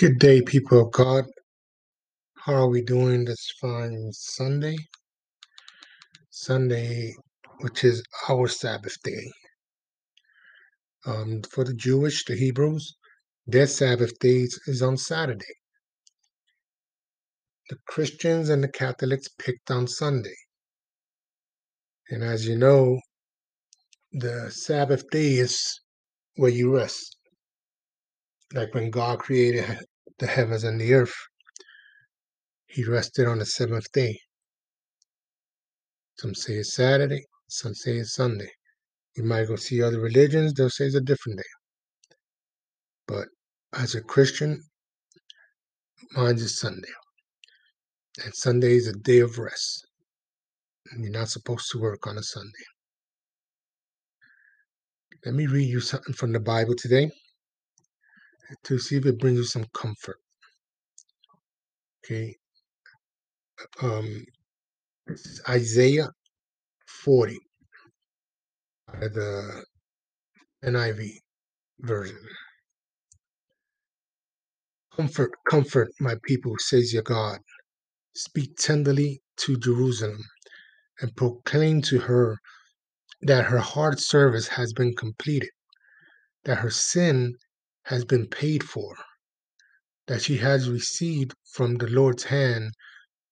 Good day, people of God. How are we doing this fine Sunday? Sunday, which is our Sabbath day. Um, for the Jewish, the Hebrews, their Sabbath days is on Saturday. The Christians and the Catholics picked on Sunday. And as you know, the Sabbath day is where you rest. Like when God created the heavens and the earth, He rested on the seventh day. Some say it's Saturday, some say it's Sunday. You might go see other religions, they'll say it's a different day. But as a Christian, mine is Sunday. And Sunday is a day of rest. You're not supposed to work on a Sunday. Let me read you something from the Bible today to see if it brings you some comfort. Okay. Um, Isaiah 40 out of the NIV version. Comfort, comfort, my people, says your God. Speak tenderly to Jerusalem and proclaim to her that her hard service has been completed, that her sin has been paid for, that she has received from the Lord's hand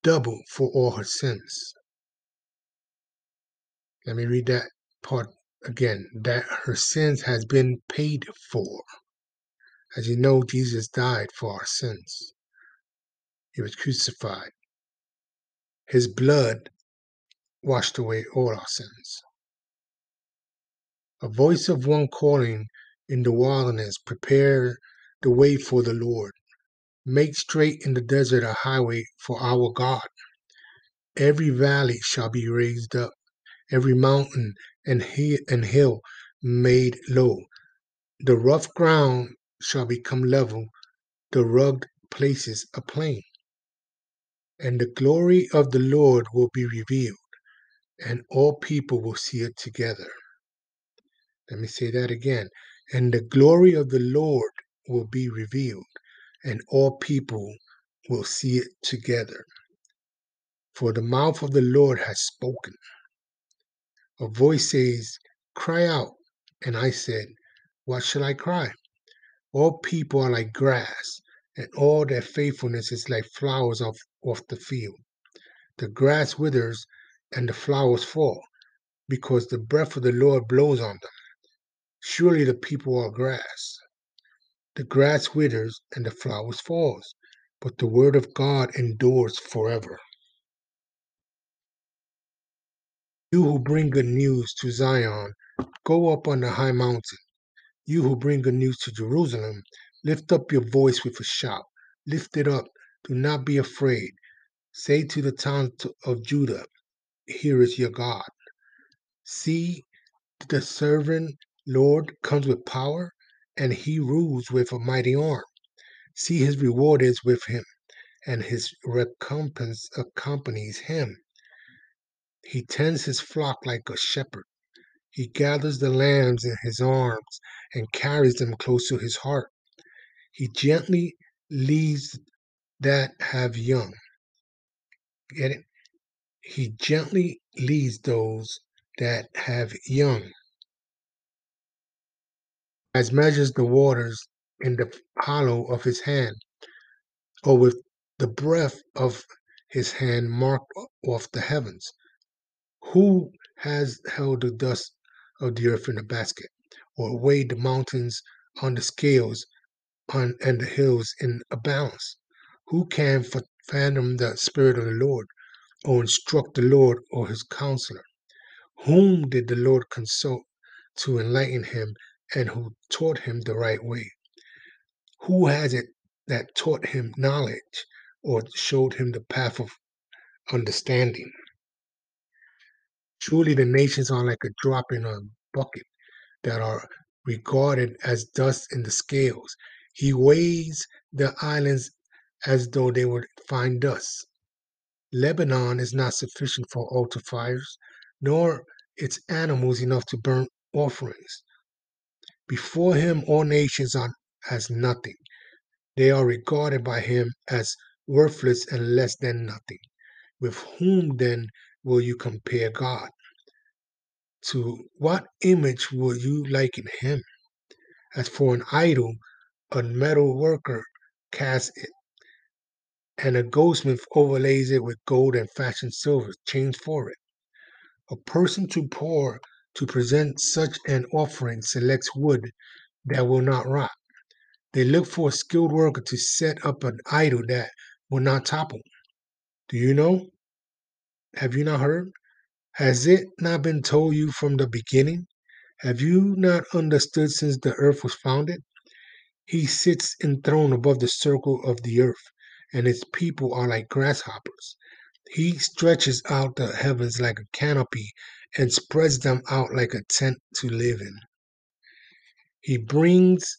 double for all her sins. Let me read that part again that her sins has been paid for. As you know, Jesus died for our sins. He was crucified. His blood washed away all our sins. A voice of one calling in the wilderness, prepare the way for the Lord. Make straight in the desert a highway for our God. Every valley shall be raised up, every mountain and hill made low. The rough ground shall become level, the rugged places a plain. And the glory of the Lord will be revealed, and all people will see it together. Let me say that again. And the glory of the Lord will be revealed, and all people will see it together. For the mouth of the Lord has spoken. A voice says, Cry out. And I said, What shall I cry? All people are like grass, and all their faithfulness is like flowers off, off the field. The grass withers and the flowers fall, because the breath of the Lord blows on them. Surely the people are grass. The grass withers and the flowers falls, but the word of God endures forever. You who bring good news to Zion, go up on the high mountain. You who bring good news to Jerusalem, lift up your voice with a shout. Lift it up. Do not be afraid. Say to the town of Judah, Here is your God. See, the servant Lord comes with power, and he rules with a mighty arm. See, his reward is with him, and his recompense accompanies him. He tends his flock like a shepherd. He gathers the lambs in his arms and carries them close to his heart. He gently leads that have young. Get it? He gently leads those that have young. As measures the waters in the hollow of his hand, or with the breath of his hand marked off the heavens. Who has held the dust of the earth in a basket, or weighed the mountains on the scales on, and the hills in a balance? Who can fathom the Spirit of the Lord, or instruct the Lord or his counselor? Whom did the Lord consult to enlighten him, and who taught him the right way? Who has it that taught him knowledge, or showed him the path of understanding? Truly, the nations are like a drop in a bucket that are regarded as dust in the scales. He weighs the islands as though they were fine dust. Lebanon is not sufficient for altar fires, nor its animals enough to burn offerings. Before him, all nations are as nothing. They are regarded by him as worthless and less than nothing. With whom then will you compare God? To what image will you liken him? As for an idol, a metal worker casts it, and a goldsmith overlays it with gold and fashions silver chains for it. A person too poor to present such an offering selects wood that will not rot. They look for a skilled worker to set up an idol that will not topple. Do you know? Have you not heard? Has it not been told you from the beginning? Have you not understood since the earth was founded? He sits enthroned above the circle of the earth, and its people are like grasshoppers. He stretches out the heavens like a canopy and spreads them out like a tent to live in. He brings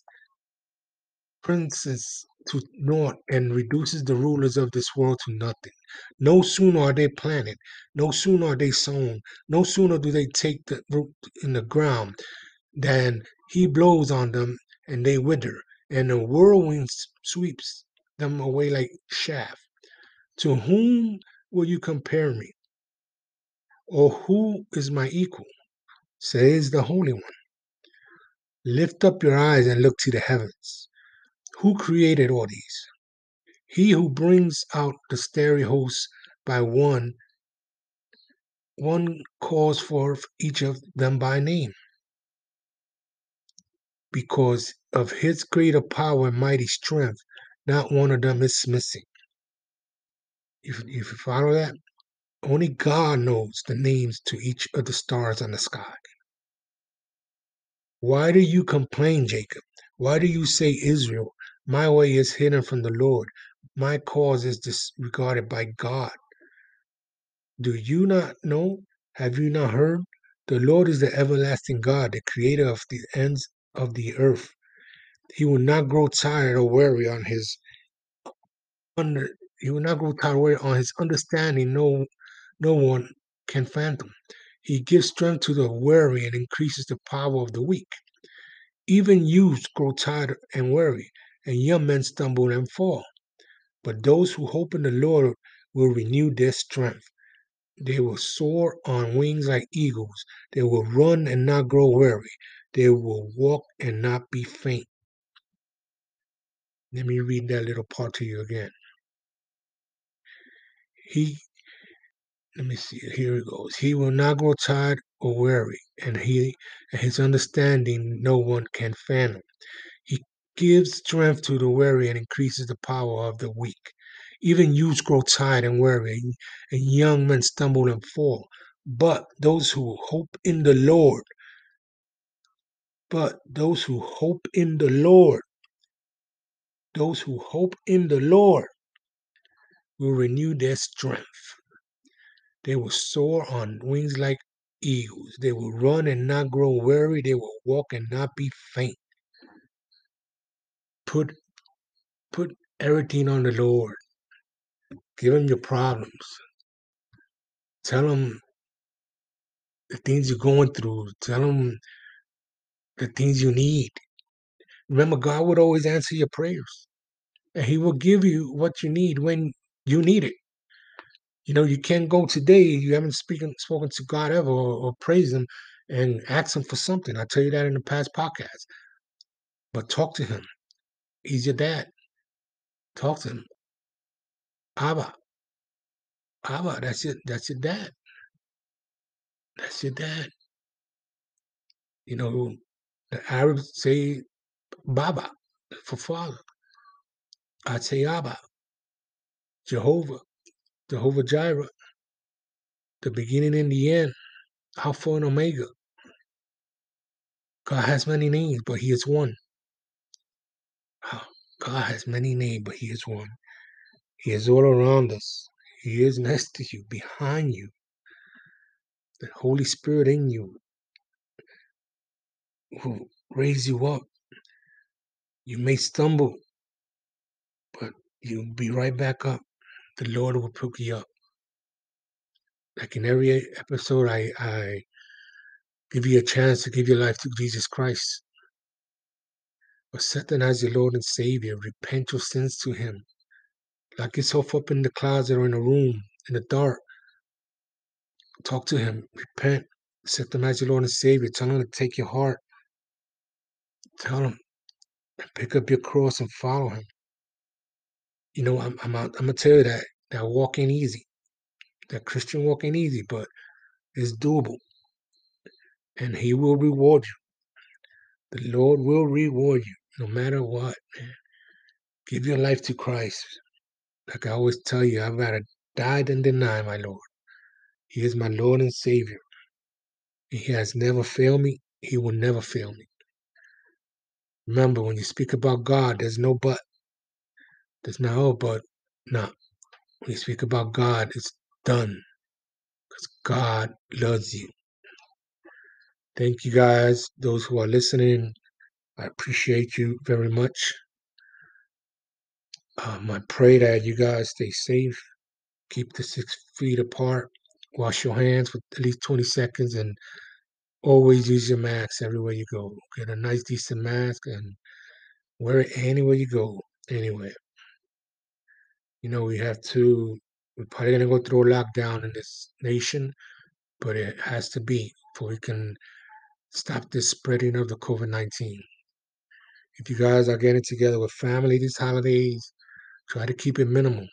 princes to naught and reduces the rulers of this world to nothing. No sooner are they planted, no sooner are they sown, no sooner do they take the root in the ground than he blows on them and they wither, and a whirlwind sweeps them away like chaff. To whom will you compare me? Or who is my equal? Says the Holy One. Lift up your eyes and look to the heavens. Who created all these? He who brings out the starry hosts by one, one calls forth each of them by name. Because of his greater power and mighty strength, not one of them is missing. If, if you follow that, only God knows the names to each of the stars on the sky. Why do you complain, Jacob? Why do you say, Israel, my way is hidden from the Lord? My cause is disregarded by God. Do you not know? Have you not heard? The Lord is the everlasting God, the creator of the ends of the earth. He will not grow tired or weary on his under he will not grow tired on his understanding. No no one can fathom. He gives strength to the weary and increases the power of the weak. Even youths grow tired and weary, and young men stumble and fall. But those who hope in the Lord will renew their strength. They will soar on wings like eagles. They will run and not grow weary. They will walk and not be faint. Let me read that little part to you again. He, let me see, here it goes. He will not grow tired or weary, and he, his understanding no one can fathom. He gives strength to the weary and increases the power of the weak. Even youths grow tired and weary, and young men stumble and fall. But those who hope in the Lord, but those who hope in the Lord, those who hope in the Lord will renew their strength. They will soar on wings like eagles. They will run and not grow weary. They will walk and not be faint. Put put everything on the Lord. Give him your problems. Tell him the things you're going through. Tell him the things you need. Remember, God would always answer your prayers, and He will give you what you need when you need it. You know, you can't go today. You haven't speaking spoken to God ever or, or praise Him and ask Him for something. I tell you that in the past podcast. But talk to Him. He's your dad. Talk to Him. Abba, Abba, that's it. That's your dad. That's your dad. You know, the Arabs say Baba for father. I'd say Abba, Jehovah, Jehovah Jireh, the beginning and the end, Alpha and Omega. God has many names, but He is one. Oh, God has many names, but He is one. He is all around us. He is next to you, behind you. The Holy Spirit in you will raise you up. You may stumble, but you'll be right back up. The Lord will pick you up. Like in every episode, I, I give you a chance to give your life to Jesus Christ. Accept Him as your Lord and Savior. Repent your sins to Him. Lock yourself up in the closet or in a room in the dark. Talk to Him. Repent. Accept Him as your Lord and Savior. Tell Him to take your heart. Tell Him. And Pick up your cross and follow Him. You know, I'm I'm, I'm gonna tell you that that walk ain't easy. That Christian walk ain't easy, but it's doable, and He will reward you. The Lord will reward you, no matter what. Man. Give your life to Christ. Like I always tell you, I'd rather die than deny my Lord. He is my Lord and Savior. He has never failed me. He will never fail me. Remember, when you speak about God, there's no but. There's no but. No. When you speak about God, it's done. Because God loves you. Thank you guys, those who are listening. I appreciate you very much. Um, I pray that you guys stay safe. Keep the six feet apart. Wash your hands for at least 20 seconds and always use your mask everywhere you go. Get a nice, decent mask and wear it anywhere you go. Anywhere. You know, we have to, we're probably going to go through a lockdown in this nation, but it has to be before we can stop this spreading of the COVID 19. If you guys are getting together with family these holidays, try to keep it minimal,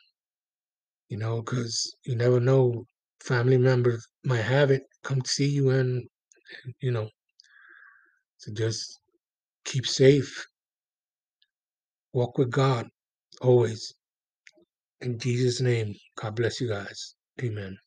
you know, because you never know. Family members might have it, come see you, and, you know, so just keep safe, walk with God always. In Jesus' name, God bless you guys. Amen.